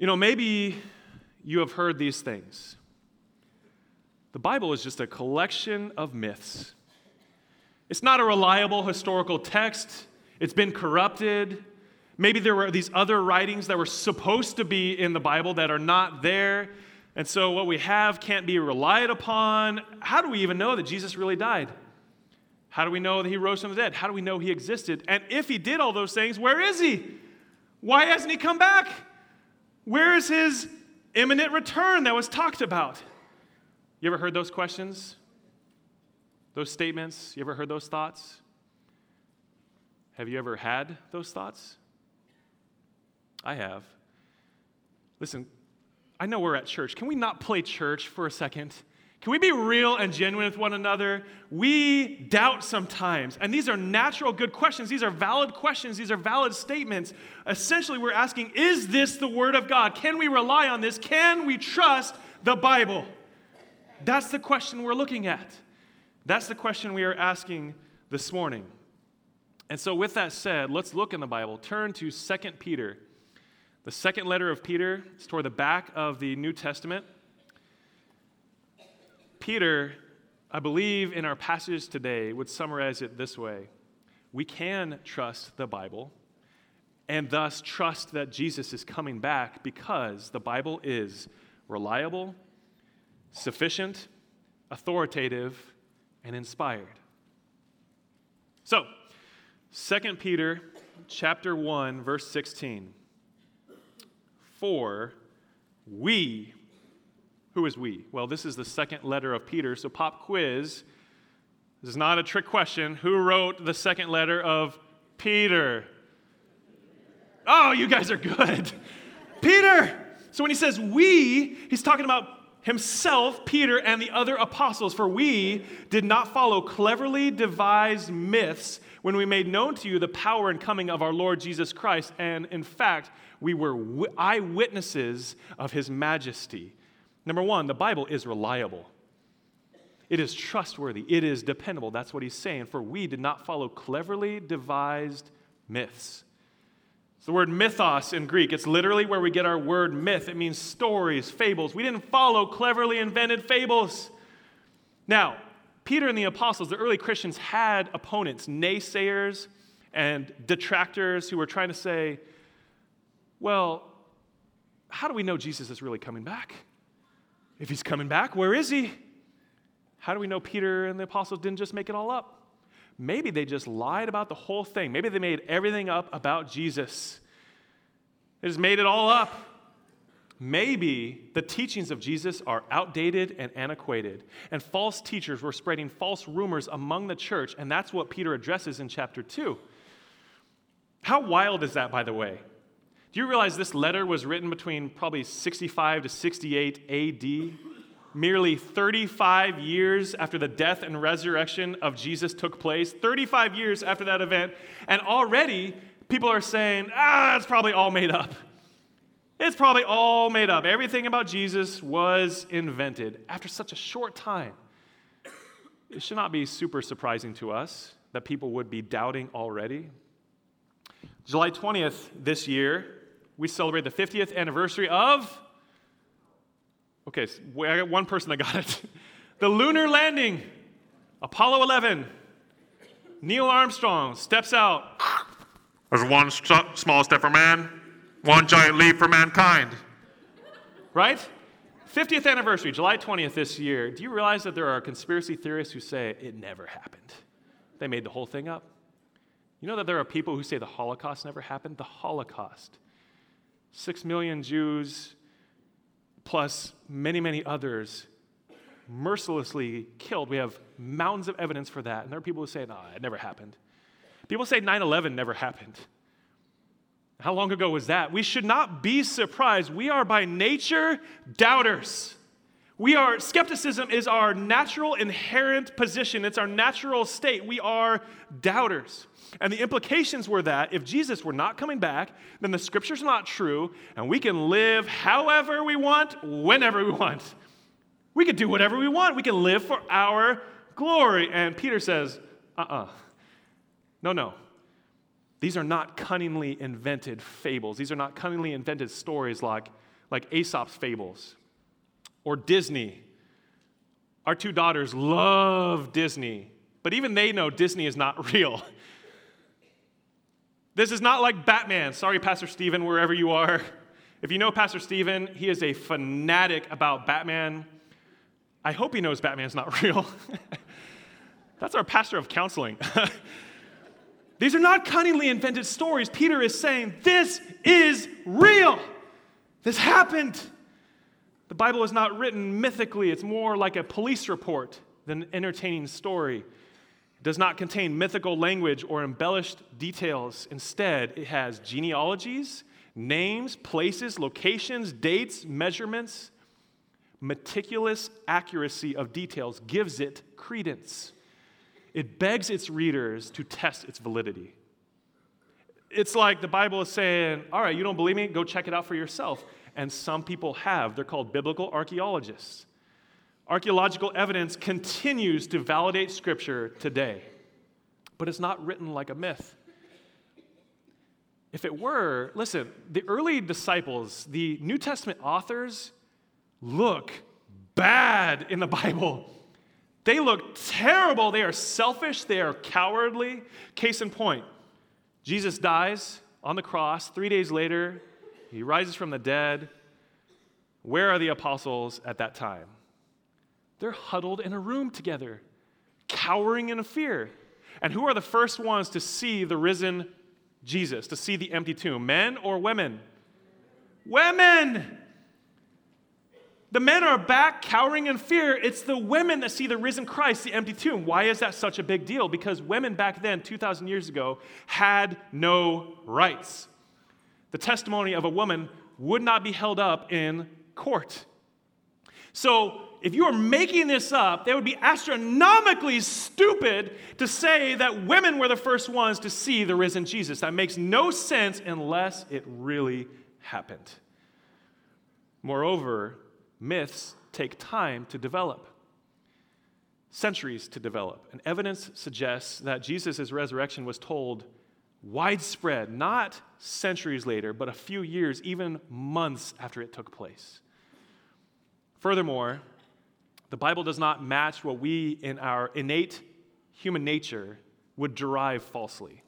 You know, maybe you have heard these things. The Bible is just a collection of myths. It's not a reliable historical text, it's been corrupted. Maybe there were these other writings that were supposed to be in the Bible that are not there. And so what we have can't be relied upon. How do we even know that Jesus really died? How do we know that he rose from the dead? How do we know he existed? And if he did all those things, where is he? Why hasn't he come back? Where is his imminent return that was talked about? You ever heard those questions? Those statements? You ever heard those thoughts? Have you ever had those thoughts? I have. Listen, I know we're at church. Can we not play church for a second? Can we be real and genuine with one another? We doubt sometimes. And these are natural, good questions. These are valid questions. These are valid statements. Essentially, we're asking Is this the Word of God? Can we rely on this? Can we trust the Bible? That's the question we're looking at. That's the question we are asking this morning. And so, with that said, let's look in the Bible. Turn to 2 Peter. The second letter of Peter is toward the back of the New Testament. Peter, I believe in our passage today, would summarize it this way We can trust the Bible and thus trust that Jesus is coming back because the Bible is reliable, sufficient, authoritative, and inspired. So, 2 Peter chapter 1 verse 16. For we who is we? Well, this is the second letter of Peter, so pop quiz. This is not a trick question. Who wrote the second letter of Peter? Oh, you guys are good. Peter! So when he says we, he's talking about himself, Peter, and the other apostles. For we did not follow cleverly devised myths when we made known to you the power and coming of our Lord Jesus Christ. And in fact, we were eyewitnesses of his majesty. Number one, the Bible is reliable. It is trustworthy. It is dependable. That's what he's saying. For we did not follow cleverly devised myths. It's the word mythos in Greek. It's literally where we get our word myth. It means stories, fables. We didn't follow cleverly invented fables. Now, Peter and the apostles, the early Christians, had opponents, naysayers and detractors who were trying to say, well, how do we know Jesus is really coming back? If he's coming back, where is he? How do we know Peter and the apostles didn't just make it all up? Maybe they just lied about the whole thing. Maybe they made everything up about Jesus. They just made it all up. Maybe the teachings of Jesus are outdated and antiquated, and false teachers were spreading false rumors among the church, and that's what Peter addresses in chapter 2. How wild is that, by the way? Do you realize this letter was written between probably 65 to 68 AD? Merely 35 years after the death and resurrection of Jesus took place, 35 years after that event, and already people are saying, ah, it's probably all made up. It's probably all made up. Everything about Jesus was invented after such a short time. It should not be super surprising to us that people would be doubting already. July 20th this year, we celebrate the 50th anniversary of. Okay, I got one person that got it. the lunar landing, Apollo 11. Neil Armstrong steps out. There's one small step for man, one giant leap for mankind. Right? 50th anniversary, July 20th this year. Do you realize that there are conspiracy theorists who say it never happened? They made the whole thing up. You know that there are people who say the Holocaust never happened? The Holocaust Six million Jews, plus many, many others, mercilessly killed. We have mountains of evidence for that. And there are people who say, no, it never happened. People say 9 11 never happened. How long ago was that? We should not be surprised. We are by nature doubters. We are, skepticism is our natural inherent position, it's our natural state. We are doubters. And the implications were that if Jesus were not coming back, then the scripture's not true, and we can live however we want, whenever we want. We can do whatever we want. We can live for our glory. And Peter says, uh uh-uh. uh No, no. These are not cunningly invented fables. These are not cunningly invented stories like like Aesop's fables or Disney. Our two daughters love Disney, but even they know Disney is not real. This is not like Batman. Sorry, Pastor Stephen, wherever you are. If you know Pastor Stephen, he is a fanatic about Batman. I hope he knows Batman's not real. That's our pastor of counseling. These are not cunningly invented stories. Peter is saying, This is real. This happened. The Bible is not written mythically, it's more like a police report than an entertaining story. Does not contain mythical language or embellished details. Instead, it has genealogies, names, places, locations, dates, measurements. Meticulous accuracy of details gives it credence. It begs its readers to test its validity. It's like the Bible is saying, All right, you don't believe me? Go check it out for yourself. And some people have. They're called biblical archaeologists. Archaeological evidence continues to validate Scripture today, but it's not written like a myth. If it were, listen, the early disciples, the New Testament authors, look bad in the Bible. They look terrible. They are selfish. They are cowardly. Case in point Jesus dies on the cross. Three days later, he rises from the dead. Where are the apostles at that time? They're huddled in a room together, cowering in fear. And who are the first ones to see the risen Jesus, to see the empty tomb? Men or women? Women! The men are back cowering in fear. It's the women that see the risen Christ, the empty tomb. Why is that such a big deal? Because women back then, 2,000 years ago, had no rights. The testimony of a woman would not be held up in court. So, if you are making this up, they would be astronomically stupid to say that women were the first ones to see the risen Jesus. That makes no sense unless it really happened. Moreover, myths take time to develop, centuries to develop. And evidence suggests that Jesus' resurrection was told widespread, not centuries later, but a few years, even months after it took place. Furthermore, the Bible does not match what we, in our innate human nature, would derive falsely.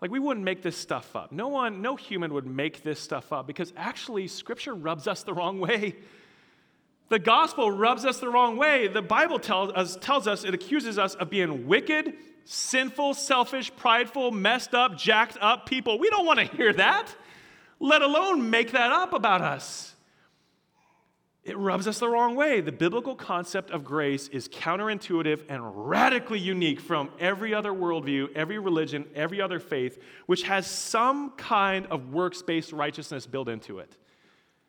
Like, we wouldn't make this stuff up. No one, no human would make this stuff up because actually, Scripture rubs us the wrong way. The gospel rubs us the wrong way. The Bible tells us, tells us it accuses us of being wicked, sinful, selfish, prideful, messed up, jacked up people. We don't want to hear that, let alone make that up about us it rubs us the wrong way. The biblical concept of grace is counterintuitive and radically unique from every other worldview, every religion, every other faith, which has some kind of works based righteousness built into it.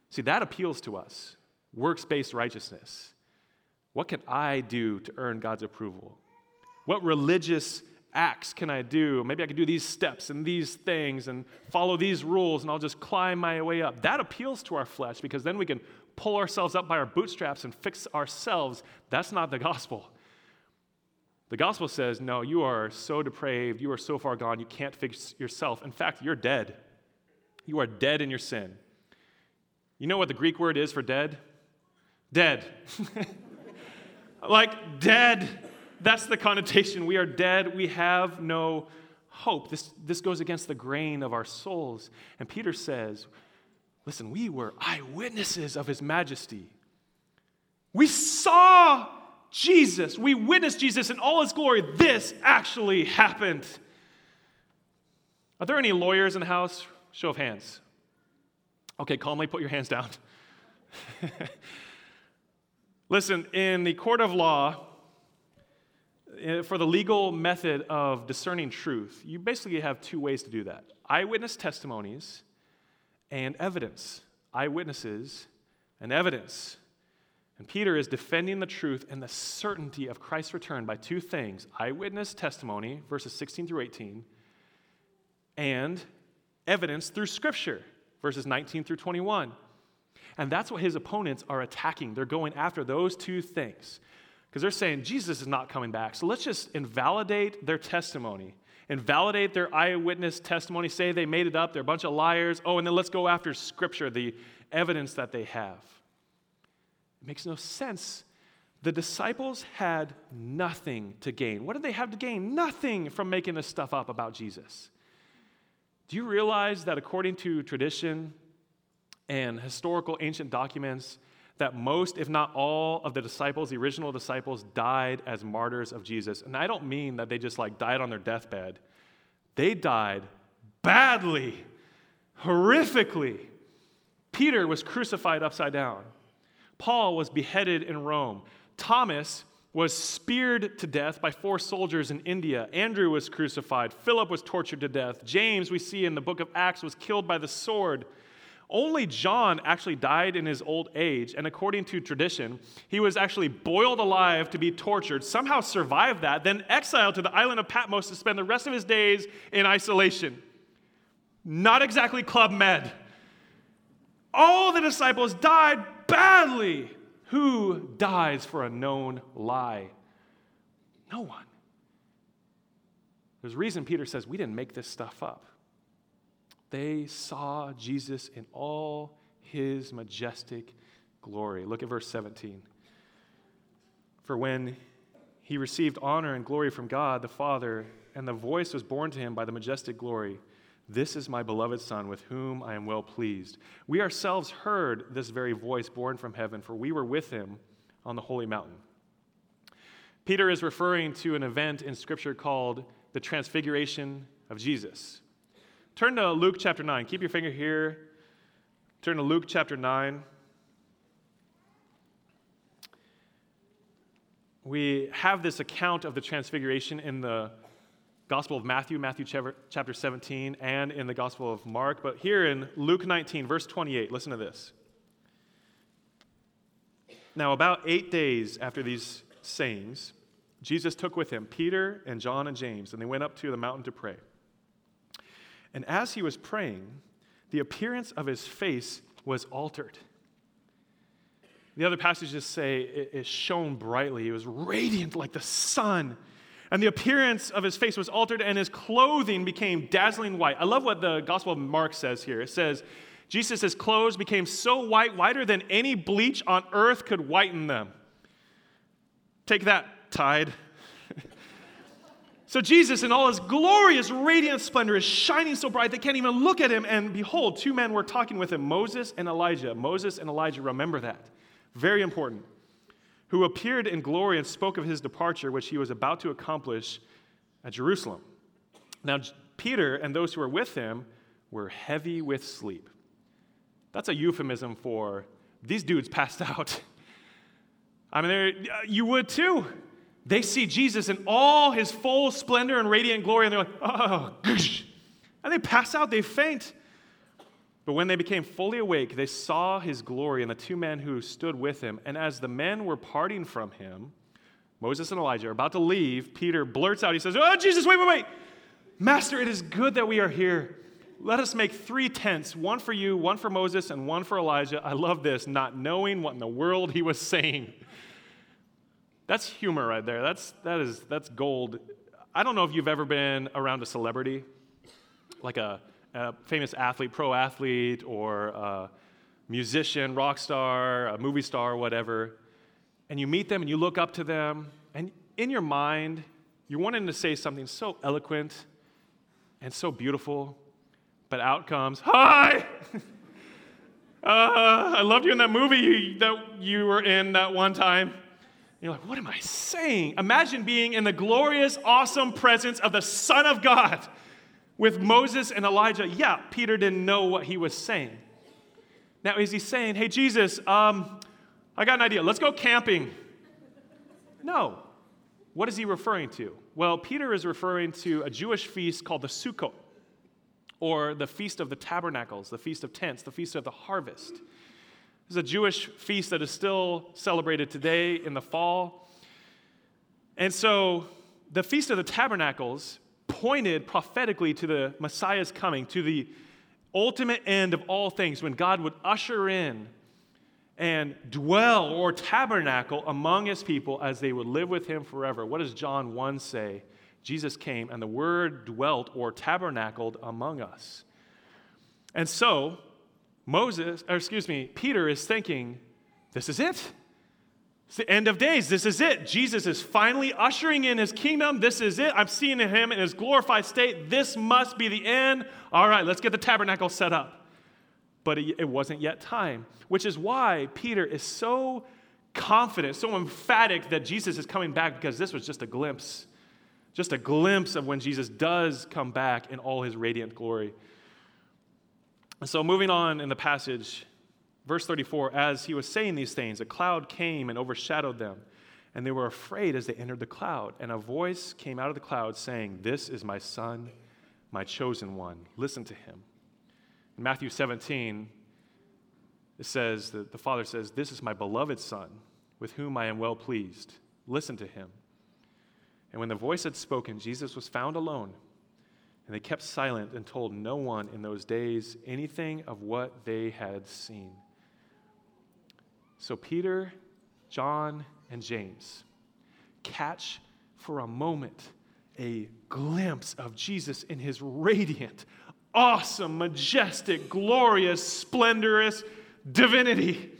See, that appeals to us works based righteousness. What can I do to earn God's approval? What religious acts can I do? Maybe I can do these steps and these things and follow these rules and I'll just climb my way up. That appeals to our flesh because then we can pull ourselves up by our bootstraps and fix ourselves. That's not the gospel. The gospel says, no, you are so depraved, you are so far gone, you can't fix yourself. In fact, you're dead. You are dead in your sin. You know what the Greek word is for dead? Dead. like dead. That's the connotation. We are dead. We have no hope. This, this goes against the grain of our souls. And Peter says, Listen, we were eyewitnesses of his majesty. We saw Jesus. We witnessed Jesus in all his glory. This actually happened. Are there any lawyers in the house? Show of hands. Okay, calmly put your hands down. Listen, in the court of law, eh, for the legal method of discerning truth, you basically have two ways to do that eyewitness testimonies and evidence. Eyewitnesses and evidence. And Peter is defending the truth and the certainty of Christ's return by two things eyewitness testimony, verses 16 through 18, and evidence through Scripture, verses 19 through 21. And that's what his opponents are attacking. They're going after those two things because they're saying Jesus is not coming back. So let's just invalidate their testimony invalidate their eyewitness testimony, say they made it up, they're a bunch of liars. Oh, and then let's go after Scripture, the evidence that they have. It makes no sense. The disciples had nothing to gain. What did they have to gain? Nothing from making this stuff up about Jesus. Do you realize that according to tradition and historical ancient documents, that most, if not all, of the disciples, the original disciples, died as martyrs of Jesus. And I don't mean that they just like died on their deathbed. They died badly, horrifically. Peter was crucified upside down. Paul was beheaded in Rome. Thomas was speared to death by four soldiers in India. Andrew was crucified. Philip was tortured to death. James, we see in the book of Acts, was killed by the sword. Only John actually died in his old age, and according to tradition, he was actually boiled alive to be tortured, somehow survived that, then exiled to the island of Patmos to spend the rest of his days in isolation. Not exactly Club Med. All the disciples died badly. Who dies for a known lie? No one. There's a reason Peter says we didn't make this stuff up. They saw Jesus in all his majestic glory. Look at verse 17. For when he received honor and glory from God the Father, and the voice was borne to him by the majestic glory, This is my beloved Son, with whom I am well pleased. We ourselves heard this very voice borne from heaven, for we were with him on the holy mountain. Peter is referring to an event in Scripture called the Transfiguration of Jesus. Turn to Luke chapter 9. Keep your finger here. Turn to Luke chapter 9. We have this account of the transfiguration in the Gospel of Matthew, Matthew chapter 17, and in the Gospel of Mark. But here in Luke 19, verse 28, listen to this. Now, about eight days after these sayings, Jesus took with him Peter and John and James, and they went up to the mountain to pray. And as he was praying, the appearance of his face was altered. The other passages say it, it shone brightly, it was radiant like the sun. And the appearance of his face was altered, and his clothing became dazzling white. I love what the Gospel of Mark says here. It says, Jesus' clothes became so white, whiter than any bleach on earth could whiten them. Take that, Tide. So Jesus, in all his glorious, radiant splendor, is shining so bright they can't even look at him. And behold, two men were talking with him Moses and Elijah. Moses and Elijah, remember that. Very important. Who appeared in glory and spoke of his departure, which he was about to accomplish at Jerusalem. Now, Peter and those who were with him were heavy with sleep. That's a euphemism for these dudes passed out. I mean, uh, you would too. They see Jesus in all his full splendor and radiant glory, and they're like, oh. And they pass out, they faint. But when they became fully awake, they saw his glory and the two men who stood with him. And as the men were parting from him, Moses and Elijah are about to leave, Peter blurts out, he says, Oh, Jesus, wait, wait, wait. Master, it is good that we are here. Let us make three tents one for you, one for Moses, and one for Elijah. I love this, not knowing what in the world he was saying. That's humor right there. That's, that is, that's gold. I don't know if you've ever been around a celebrity, like a, a famous athlete, pro athlete, or a musician, rock star, a movie star, whatever, and you meet them and you look up to them, and in your mind, you're wanting to say something so eloquent and so beautiful, but out comes, Hi! uh, I loved you in that movie you, that you were in that one time you're like, what am I saying? Imagine being in the glorious, awesome presence of the Son of God with Moses and Elijah. Yeah, Peter didn't know what he was saying. Now, is he saying, hey, Jesus, um, I got an idea. Let's go camping? No. What is he referring to? Well, Peter is referring to a Jewish feast called the Sukkot, or the Feast of the Tabernacles, the Feast of Tents, the Feast of the Harvest is a Jewish feast that is still celebrated today in the fall. And so the Feast of the Tabernacles pointed prophetically to the Messiah's coming, to the ultimate end of all things, when God would usher in and dwell or tabernacle among his people as they would live with him forever. What does John 1 say? Jesus came and the Word dwelt or tabernacled among us. And so, Moses, or excuse me, Peter is thinking, this is it. It's the end of days. This is it. Jesus is finally ushering in his kingdom. This is it. I'm seeing him in his glorified state. This must be the end. All right, let's get the tabernacle set up. But it, it wasn't yet time, which is why Peter is so confident, so emphatic that Jesus is coming back because this was just a glimpse, just a glimpse of when Jesus does come back in all his radiant glory. So, moving on in the passage, verse 34 as he was saying these things, a cloud came and overshadowed them, and they were afraid as they entered the cloud. And a voice came out of the cloud saying, This is my son, my chosen one. Listen to him. In Matthew 17, it says that the Father says, This is my beloved Son, with whom I am well pleased. Listen to him. And when the voice had spoken, Jesus was found alone. And they kept silent and told no one in those days anything of what they had seen. So Peter, John, and James catch for a moment a glimpse of Jesus in his radiant, awesome, majestic, glorious, splendorous divinity.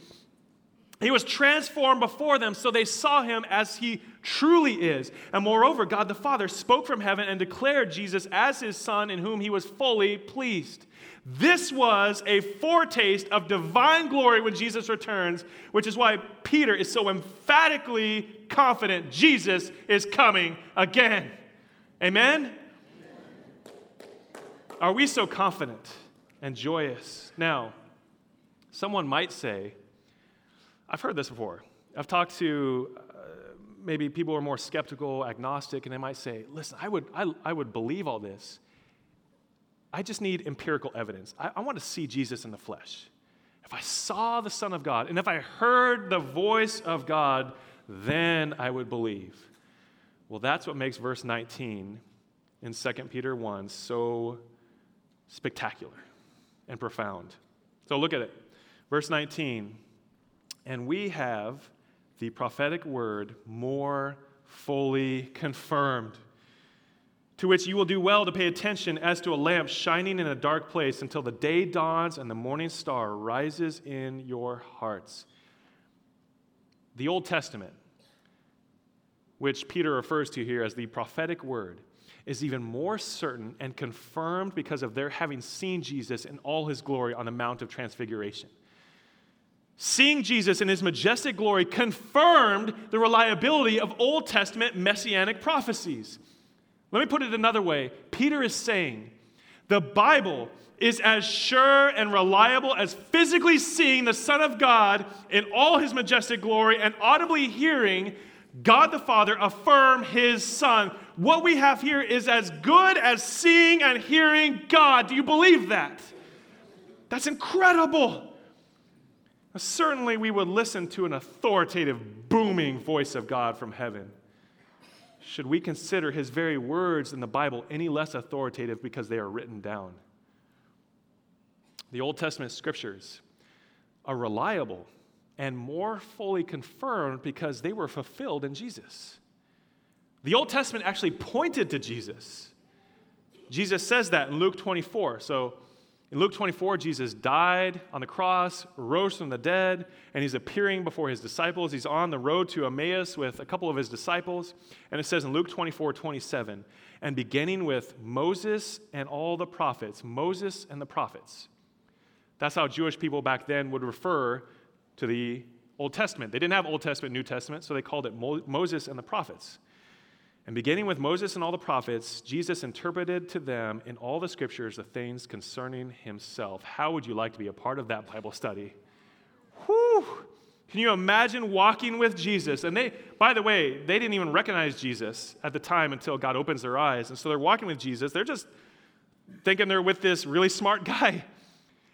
He was transformed before them so they saw him as he truly is. And moreover, God the Father spoke from heaven and declared Jesus as his Son in whom he was fully pleased. This was a foretaste of divine glory when Jesus returns, which is why Peter is so emphatically confident Jesus is coming again. Amen? Are we so confident and joyous? Now, someone might say, I've heard this before. I've talked to uh, maybe people who are more skeptical, agnostic, and they might say, listen, I would, I, I would believe all this. I just need empirical evidence. I, I want to see Jesus in the flesh. If I saw the Son of God and if I heard the voice of God, then I would believe. Well, that's what makes verse 19 in 2 Peter 1 so spectacular and profound. So look at it. Verse 19, and we have the prophetic word more fully confirmed, to which you will do well to pay attention as to a lamp shining in a dark place until the day dawns and the morning star rises in your hearts. The Old Testament, which Peter refers to here as the prophetic word, is even more certain and confirmed because of their having seen Jesus in all his glory on the Mount of Transfiguration. Seeing Jesus in his majestic glory confirmed the reliability of Old Testament messianic prophecies. Let me put it another way Peter is saying the Bible is as sure and reliable as physically seeing the Son of God in all his majestic glory and audibly hearing God the Father affirm his Son. What we have here is as good as seeing and hearing God. Do you believe that? That's incredible. Certainly, we would listen to an authoritative, booming voice of God from heaven. Should we consider his very words in the Bible any less authoritative because they are written down? The Old Testament scriptures are reliable and more fully confirmed because they were fulfilled in Jesus. The Old Testament actually pointed to Jesus. Jesus says that in Luke 24. So, in Luke 24, Jesus died on the cross, rose from the dead, and he's appearing before his disciples. He's on the road to Emmaus with a couple of his disciples. And it says in Luke 24, 27, and beginning with Moses and all the prophets, Moses and the prophets. That's how Jewish people back then would refer to the Old Testament. They didn't have Old Testament, New Testament, so they called it Mo- Moses and the prophets. And beginning with Moses and all the prophets, Jesus interpreted to them in all the scriptures the things concerning himself. How would you like to be a part of that Bible study? Whew! Can you imagine walking with Jesus? And they, by the way, they didn't even recognize Jesus at the time until God opens their eyes. And so they're walking with Jesus. They're just thinking they're with this really smart guy.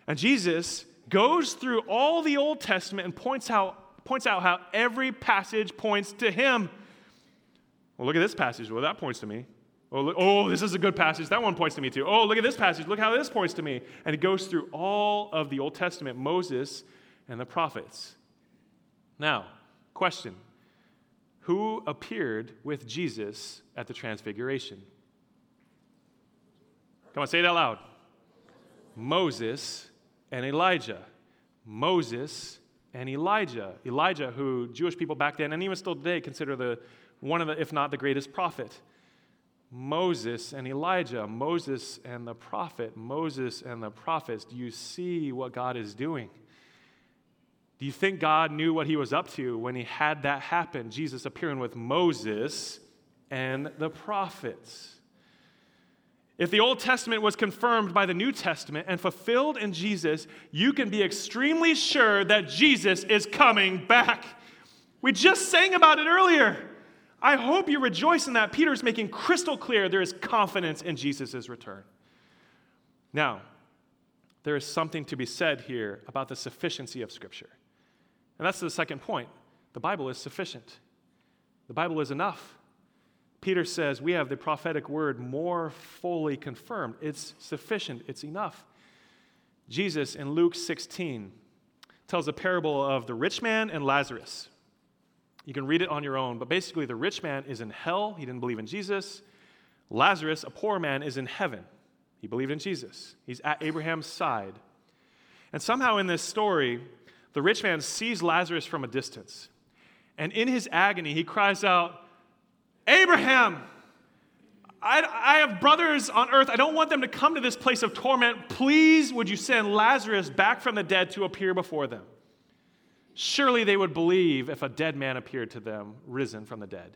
And Jesus goes through all the Old Testament and points out, points out how every passage points to him. Well, look at this passage. Well, that points to me. Oh, look, oh, this is a good passage. That one points to me too. Oh, look at this passage. Look how this points to me. And it goes through all of the Old Testament, Moses and the prophets. Now, question Who appeared with Jesus at the Transfiguration? Come on, say it out loud. Moses and Elijah. Moses and Elijah. Elijah, who Jewish people back then and even still today consider the one of the, if not the greatest prophet. Moses and Elijah, Moses and the prophet, Moses and the prophets. Do you see what God is doing? Do you think God knew what he was up to when he had that happen? Jesus appearing with Moses and the prophets. If the Old Testament was confirmed by the New Testament and fulfilled in Jesus, you can be extremely sure that Jesus is coming back. We just sang about it earlier. I hope you rejoice in that. Peter's making crystal clear there is confidence in Jesus' return. Now, there is something to be said here about the sufficiency of Scripture. And that's the second point. The Bible is sufficient, the Bible is enough. Peter says we have the prophetic word more fully confirmed. It's sufficient, it's enough. Jesus in Luke 16 tells a parable of the rich man and Lazarus. You can read it on your own, but basically, the rich man is in hell. He didn't believe in Jesus. Lazarus, a poor man, is in heaven. He believed in Jesus. He's at Abraham's side. And somehow in this story, the rich man sees Lazarus from a distance. And in his agony, he cries out, Abraham, I, I, have brothers on earth. I don't want them to come to this place of torment. Please, would you send Lazarus back from the dead to appear before them? Surely they would believe if a dead man appeared to them, risen from the dead.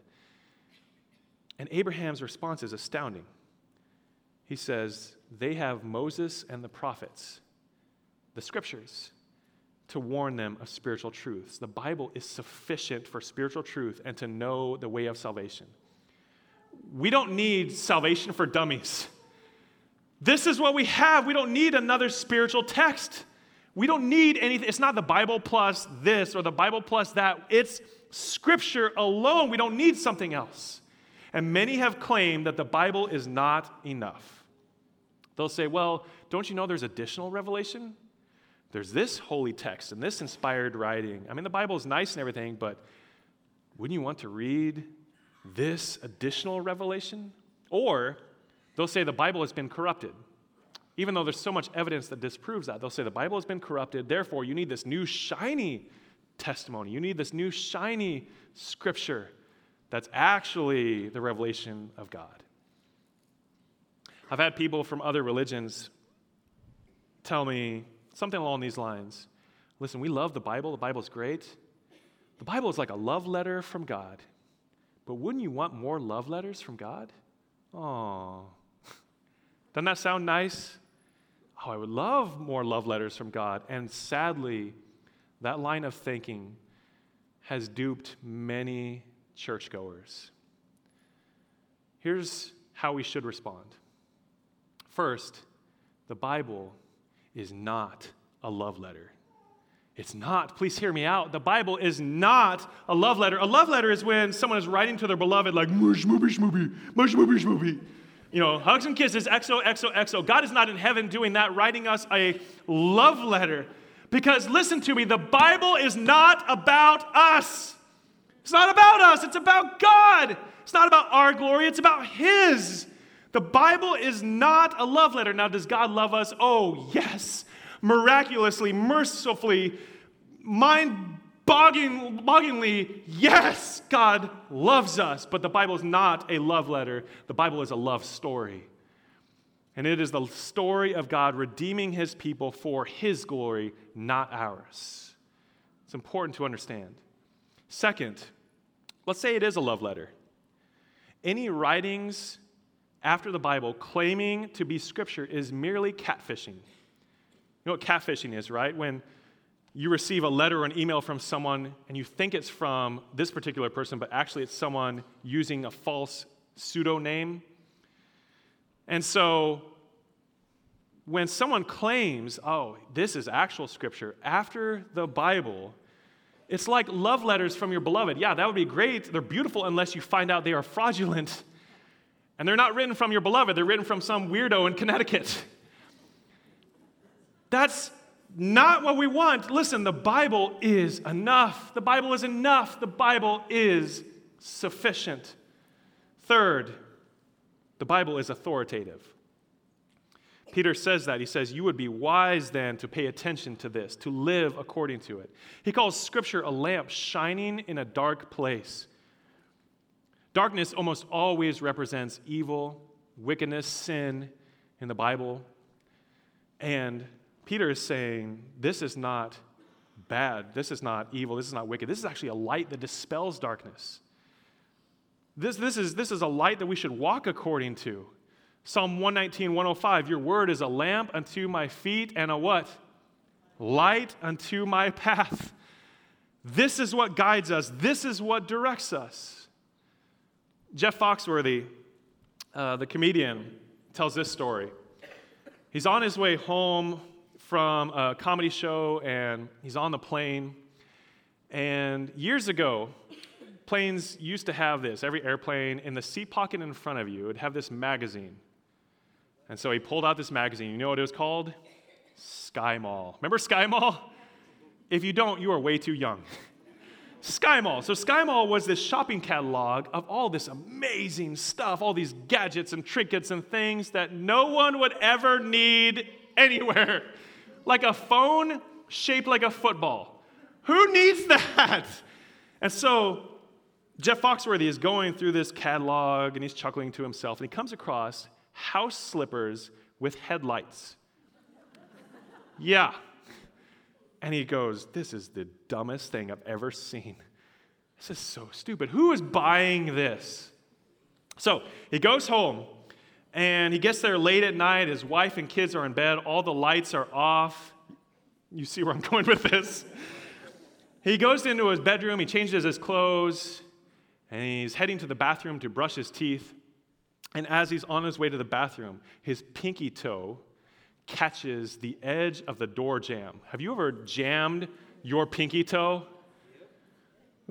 And Abraham's response is astounding. He says, They have Moses and the prophets, the scriptures, to warn them of spiritual truths. The Bible is sufficient for spiritual truth and to know the way of salvation. We don't need salvation for dummies. This is what we have. We don't need another spiritual text. We don't need anything. It's not the Bible plus this or the Bible plus that. It's Scripture alone. We don't need something else. And many have claimed that the Bible is not enough. They'll say, well, don't you know there's additional revelation? There's this holy text and this inspired writing. I mean, the Bible is nice and everything, but wouldn't you want to read this additional revelation? Or they'll say the Bible has been corrupted. Even though there's so much evidence that disproves that, they'll say the Bible has been corrupted, therefore, you need this new shiny testimony. You need this new shiny scripture that's actually the revelation of God. I've had people from other religions tell me something along these lines Listen, we love the Bible, the Bible's great. The Bible is like a love letter from God. But wouldn't you want more love letters from God? Oh. Doesn't that sound nice? Oh, I would love more love letters from God. And sadly, that line of thinking has duped many churchgoers. Here's how we should respond. First, the Bible is not a love letter. It's not. Please hear me out. The Bible is not a love letter. A love letter is when someone is writing to their beloved, like, mush, movie, schmoobie, mush, schmoobie you know, hugs and kisses, XO, XO, XO. God is not in heaven doing that, writing us a love letter. Because listen to me, the Bible is not about us. It's not about us, it's about God. It's not about our glory, it's about His. The Bible is not a love letter. Now, does God love us? Oh, yes. Miraculously, mercifully, mind bogglingly, yes, God loves us. But the Bible is not a love letter, the Bible is a love story. And it is the story of God redeeming his people for his glory, not ours. It's important to understand. Second, let's say it is a love letter. Any writings after the Bible claiming to be scripture is merely catfishing. You know what catfishing is, right? When you receive a letter or an email from someone and you think it's from this particular person, but actually it's someone using a false pseudonym. And so when someone claims, oh, this is actual scripture after the Bible, it's like love letters from your beloved. Yeah, that would be great. They're beautiful unless you find out they are fraudulent. And they're not written from your beloved, they're written from some weirdo in Connecticut. That's not what we want. Listen, the Bible is enough. The Bible is enough. The Bible is sufficient. Third, the Bible is authoritative. Peter says that. He says, You would be wise then to pay attention to this, to live according to it. He calls Scripture a lamp shining in a dark place. Darkness almost always represents evil, wickedness, sin in the Bible. And Peter is saying, This is not bad. This is not evil. This is not wicked. This is actually a light that dispels darkness. This, this, is, this is a light that we should walk according to. Psalm 119, 105 Your word is a lamp unto my feet and a what? Light unto my path. This is what guides us, this is what directs us. Jeff Foxworthy, uh, the comedian, tells this story. He's on his way home from a comedy show and he's on the plane. And years ago, planes used to have this. Every airplane, in the seat pocket in front of you, would have this magazine. And so he pulled out this magazine. You know what it was called? Sky Mall. Remember Sky Mall? If you don't, you are way too young. Sky Mall. So, Sky Mall was this shopping catalog of all this amazing stuff, all these gadgets and trinkets and things that no one would ever need anywhere. Like a phone shaped like a football. Who needs that? And so, Jeff Foxworthy is going through this catalog and he's chuckling to himself, and he comes across house slippers with headlights. yeah. And he goes, This is the dumbest thing I've ever seen. This is so stupid. Who is buying this? So he goes home and he gets there late at night. His wife and kids are in bed. All the lights are off. You see where I'm going with this? He goes into his bedroom, he changes his clothes, and he's heading to the bathroom to brush his teeth. And as he's on his way to the bathroom, his pinky toe catches the edge of the door jamb. Have you ever jammed your pinky toe?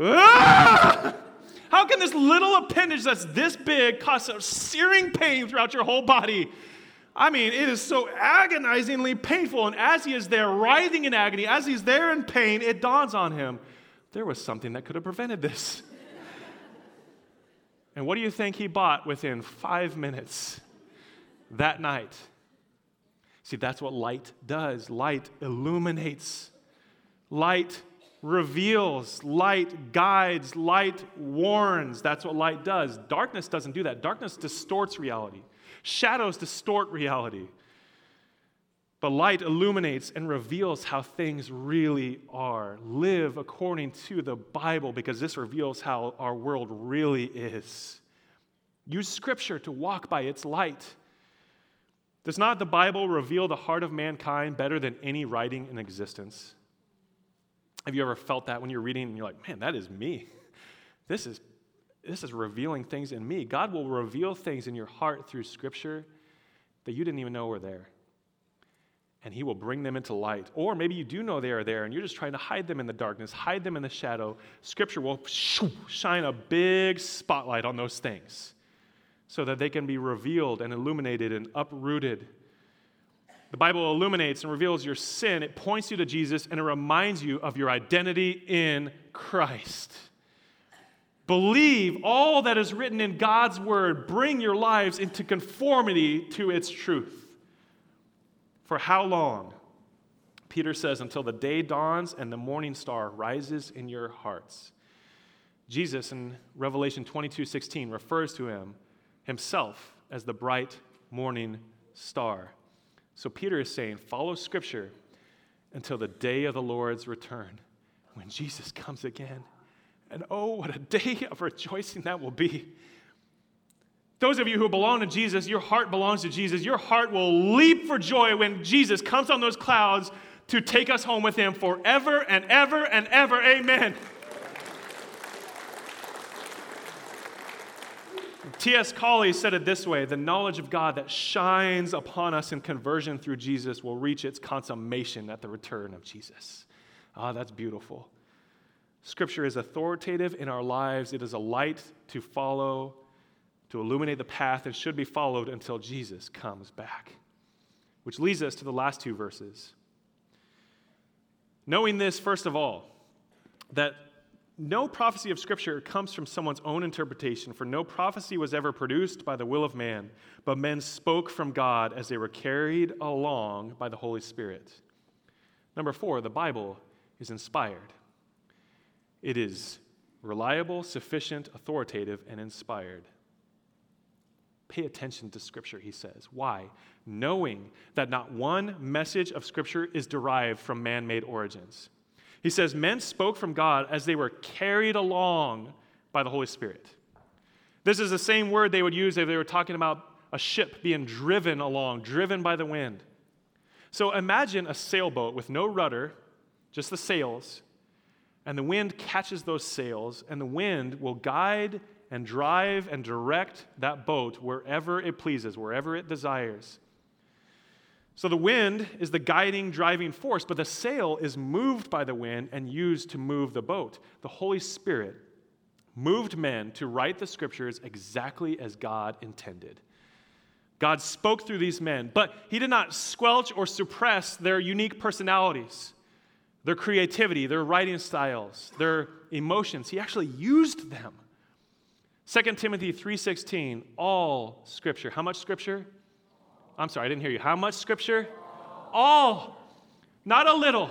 Ah! How can this little appendage that's this big cause a searing pain throughout your whole body? I mean, it is so agonizingly painful. And as he is there writhing in agony, as he's there in pain, it dawns on him there was something that could have prevented this. And what do you think he bought within five minutes that night? See, that's what light does. Light illuminates, light reveals, light guides, light warns. That's what light does. Darkness doesn't do that. Darkness distorts reality, shadows distort reality. But light illuminates and reveals how things really are. Live according to the Bible because this reveals how our world really is. Use Scripture to walk by its light. Does not the Bible reveal the heart of mankind better than any writing in existence? Have you ever felt that when you're reading and you're like, man, that is me? This is, this is revealing things in me. God will reveal things in your heart through Scripture that you didn't even know were there and he will bring them into light. Or maybe you do know they are there and you're just trying to hide them in the darkness, hide them in the shadow. Scripture will shine a big spotlight on those things so that they can be revealed and illuminated and uprooted. The Bible illuminates and reveals your sin, it points you to Jesus, and it reminds you of your identity in Christ. Believe all that is written in God's word. Bring your lives into conformity to its truth. For how long? Peter says, until the day dawns and the morning star rises in your hearts. Jesus in Revelation 22 16 refers to him himself as the bright morning star. So Peter is saying, follow Scripture until the day of the Lord's return when Jesus comes again. And oh, what a day of rejoicing that will be. Those of you who belong to Jesus, your heart belongs to Jesus. Your heart will leap for joy when Jesus comes on those clouds to take us home with him forever and ever and ever. Amen. T.S. Cawley said it this way the knowledge of God that shines upon us in conversion through Jesus will reach its consummation at the return of Jesus. Ah, oh, that's beautiful. Scripture is authoritative in our lives, it is a light to follow to illuminate the path and should be followed until Jesus comes back. Which leads us to the last two verses. Knowing this, first of all, that no prophecy of Scripture comes from someone's own interpretation, for no prophecy was ever produced by the will of man, but men spoke from God as they were carried along by the Holy Spirit. Number four, the Bible is inspired. It is reliable, sufficient, authoritative, and inspired. Pay attention to Scripture, he says. Why? Knowing that not one message of Scripture is derived from man made origins. He says, Men spoke from God as they were carried along by the Holy Spirit. This is the same word they would use if they were talking about a ship being driven along, driven by the wind. So imagine a sailboat with no rudder, just the sails, and the wind catches those sails, and the wind will guide and drive and direct that boat wherever it pleases, wherever it desires. So the wind is the guiding, driving force, but the sail is moved by the wind and used to move the boat. The Holy Spirit moved men to write the scriptures exactly as God intended. God spoke through these men, but He did not squelch or suppress their unique personalities, their creativity, their writing styles, their emotions. He actually used them. 2 Timothy 3:16, all scripture. How much scripture? I'm sorry, I didn't hear you. How much scripture? All. Not a little,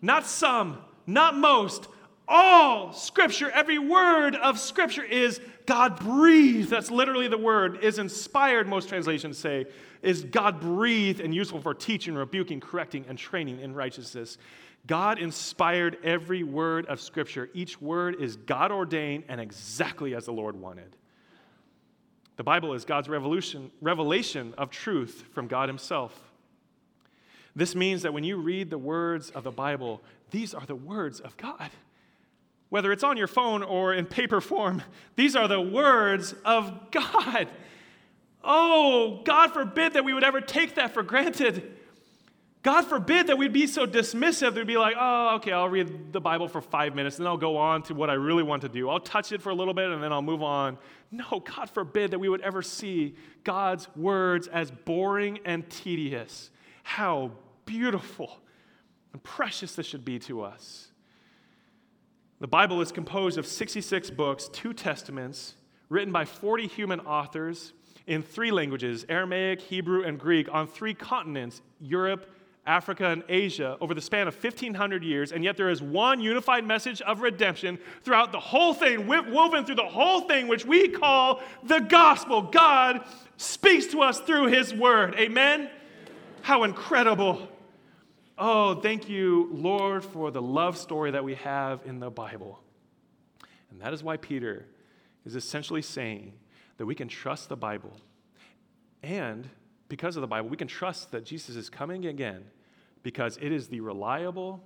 not some, not most. All scripture, every word of scripture is God breathed. That's literally the word. Is inspired, most translations say, is God breathed and useful for teaching, rebuking, correcting, and training in righteousness. God inspired every word of scripture. Each word is God ordained and exactly as the Lord wanted. The Bible is God's revelation of truth from God Himself. This means that when you read the words of the Bible, these are the words of God. Whether it's on your phone or in paper form, these are the words of God. Oh, God forbid that we would ever take that for granted. God forbid that we'd be so dismissive that we'd be like, oh, okay, I'll read the Bible for five minutes, and then I'll go on to what I really want to do. I'll touch it for a little bit, and then I'll move on. No, God forbid that we would ever see God's words as boring and tedious. How beautiful and precious this should be to us. The Bible is composed of 66 books, two testaments, written by 40 human authors in three languages Aramaic, Hebrew, and Greek on three continents Europe, Africa, and Asia over the span of 1,500 years, and yet there is one unified message of redemption throughout the whole thing, woven through the whole thing, which we call the gospel. God speaks to us through His word. Amen? How incredible. Oh, thank you, Lord, for the love story that we have in the Bible. And that is why Peter is essentially saying that we can trust the Bible and because of the Bible, we can trust that Jesus is coming again because it is the reliable,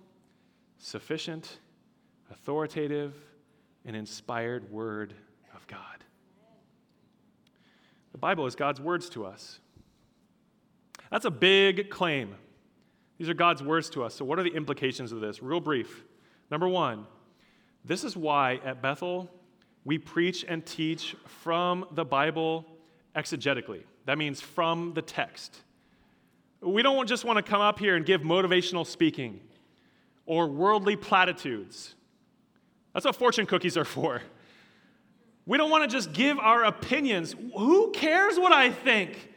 sufficient, authoritative, and inspired Word of God. The Bible is God's words to us. That's a big claim. These are God's words to us. So, what are the implications of this? Real brief. Number one, this is why at Bethel we preach and teach from the Bible exegetically. That means from the text. We don't just want to come up here and give motivational speaking or worldly platitudes. That's what fortune cookies are for. We don't want to just give our opinions. Who cares what I think?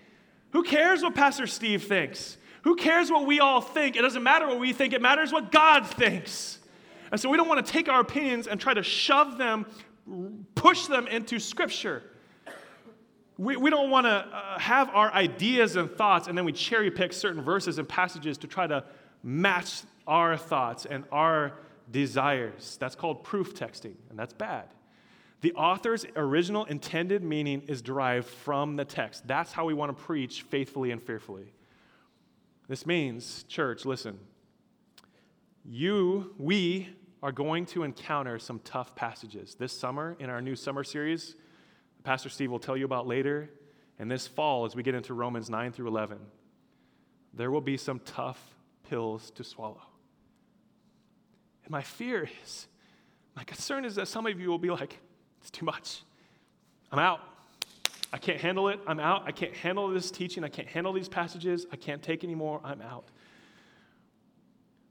Who cares what Pastor Steve thinks? Who cares what we all think? It doesn't matter what we think, it matters what God thinks. And so we don't want to take our opinions and try to shove them, push them into Scripture. We, we don't want to uh, have our ideas and thoughts and then we cherry pick certain verses and passages to try to match our thoughts and our desires. That's called proof texting, and that's bad. The author's original intended meaning is derived from the text. That's how we want to preach faithfully and fearfully. This means, church, listen, you, we are going to encounter some tough passages. This summer, in our new summer series, Pastor Steve will tell you about later. And this fall, as we get into Romans 9 through 11, there will be some tough pills to swallow. And my fear is, my concern is that some of you will be like, it's too much. I'm out. I can't handle it. I'm out. I can't handle this teaching. I can't handle these passages. I can't take anymore. I'm out.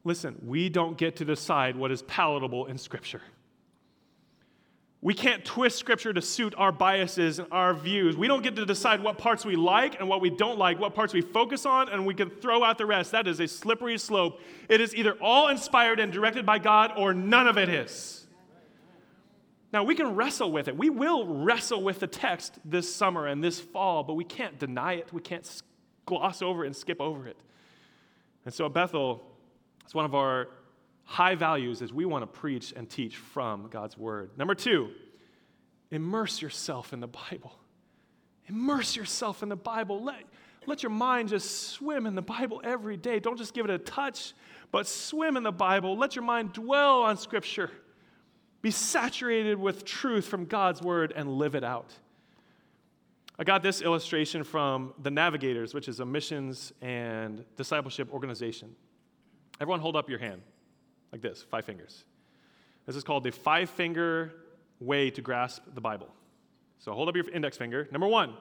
Listen, we don't get to decide what is palatable in Scripture. We can't twist scripture to suit our biases and our views. We don't get to decide what parts we like and what we don't like, what parts we focus on, and we can throw out the rest. That is a slippery slope. It is either all inspired and directed by God or none of it is. Now, we can wrestle with it. We will wrestle with the text this summer and this fall, but we can't deny it. We can't gloss over it and skip over it. And so Bethel, it's one of our high values is we want to preach and teach from God's word. Number two, immerse yourself in the Bible. Immerse yourself in the Bible. Let, let your mind just swim in the Bible every day. Don't just give it a touch, but swim in the Bible. Let your mind dwell on Scripture. Be saturated with truth from God's word and live it out. I got this illustration from the Navigators, which is a missions and discipleship organization. Everyone hold up your hand like this, five fingers. This is called the five finger way to grasp the Bible. So hold up your index finger. Number one,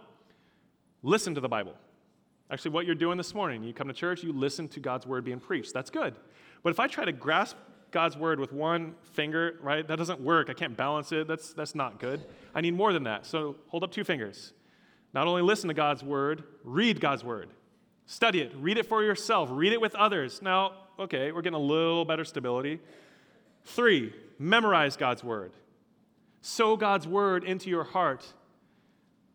listen to the Bible. Actually, what you're doing this morning, you come to church, you listen to God's word being preached. That's good. But if I try to grasp God's word with one finger, right, that doesn't work. I can't balance it. That's, that's not good. I need more than that. So hold up two fingers. Not only listen to God's word, read God's word. Study it. Read it for yourself. Read it with others. Now, okay, we're getting a little better stability. Three, memorize God's word. Sow God's word into your heart.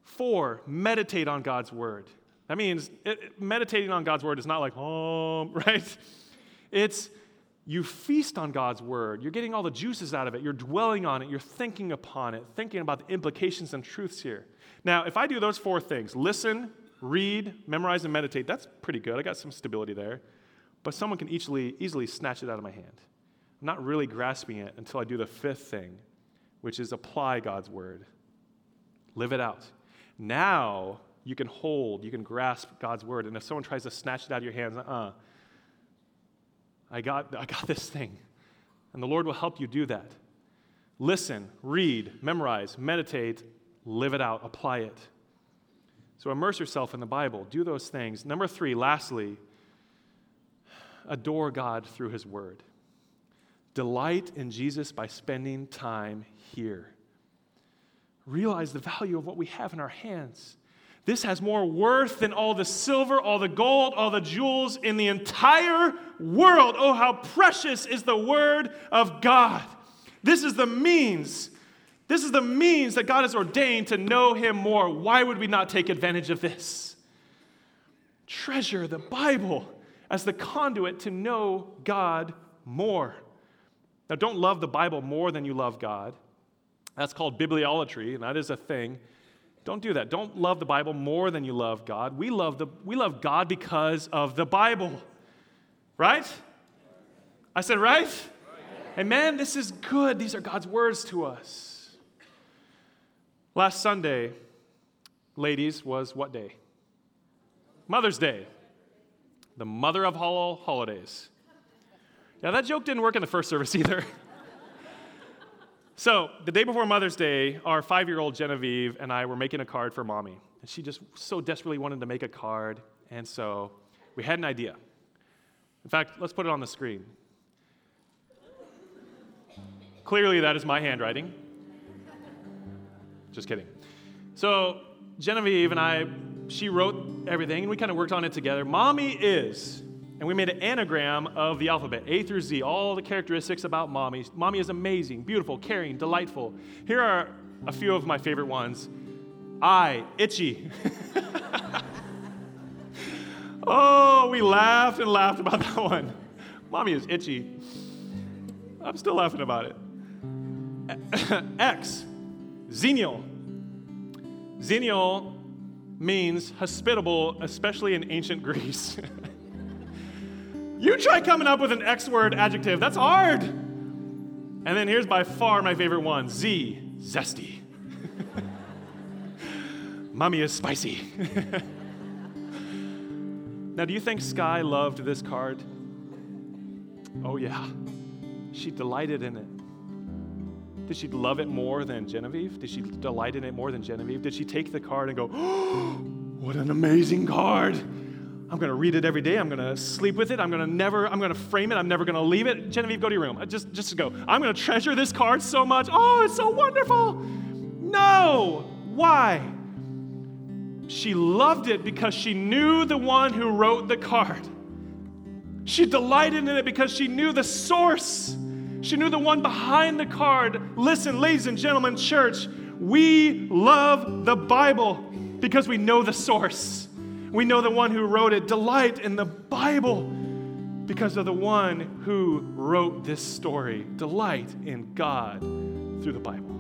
Four, meditate on God's word. That means it, meditating on God's word is not like, oh, right? It's you feast on God's word. You're getting all the juices out of it. You're dwelling on it. You're thinking upon it, thinking about the implications and truths here. Now, if I do those four things listen, read, memorize, and meditate that's pretty good. I got some stability there but someone can easily, easily snatch it out of my hand. I'm not really grasping it until I do the fifth thing, which is apply God's word. Live it out. Now you can hold, you can grasp God's word. And if someone tries to snatch it out of your hands, uh uh I got, I got this thing. And the Lord will help you do that. Listen, read, memorize, meditate, live it out, apply it. So immerse yourself in the Bible. Do those things. Number three, lastly, adore God through His Word. Delight in Jesus by spending time here. Realize the value of what we have in our hands. This has more worth than all the silver, all the gold, all the jewels in the entire world. Oh, how precious is the Word of God. This is the means. This is the means that God has ordained to know Him more. Why would we not take advantage of this? Treasure the Bible as the conduit to know God more. Now, don't love the Bible more than you love God. That's called bibliolatry, and that is a thing. Don't do that. Don't love the Bible more than you love God. We love, the, we love God because of the Bible. Right? I said, right? right? And man, this is good. These are God's words to us. Last Sunday, ladies, was what day? Mother's Day the mother of all holidays. Now, that joke didn't work in the first service either. so, the day before Mother's Day, our five year old Genevieve and I were making a card for mommy. And she just so desperately wanted to make a card. And so, we had an idea. In fact, let's put it on the screen. Clearly, that is my handwriting. Just kidding. So, Genevieve and I she wrote everything, and we kind of worked on it together. Mommy is, and we made an anagram of the alphabet, A through Z, all the characteristics about mommy. Mommy is amazing, beautiful, caring, delightful. Here are a few of my favorite ones. I, itchy. oh, we laughed and laughed about that one. Mommy is itchy. I'm still laughing about it. X, Xenial. Xenial means hospitable, especially in ancient Greece. you try coming up with an X word adjective, that's hard. And then here's by far my favorite one Z, zesty. Mommy is spicy. now, do you think Sky loved this card? Oh, yeah. She delighted in it. Did she love it more than Genevieve? Did she delight in it more than Genevieve? Did she take the card and go, oh, what an amazing card? I'm going to read it every day. I'm going to sleep with it. I'm going to never, I'm going to frame it. I'm never going to leave it. Genevieve, go to your room. Uh, just, just go. I'm going to treasure this card so much. Oh, it's so wonderful. No. Why? She loved it because she knew the one who wrote the card. She delighted in it because she knew the source. She knew the one behind the card. Listen, ladies and gentlemen, church, we love the Bible because we know the source. We know the one who wrote it. Delight in the Bible because of the one who wrote this story. Delight in God through the Bible.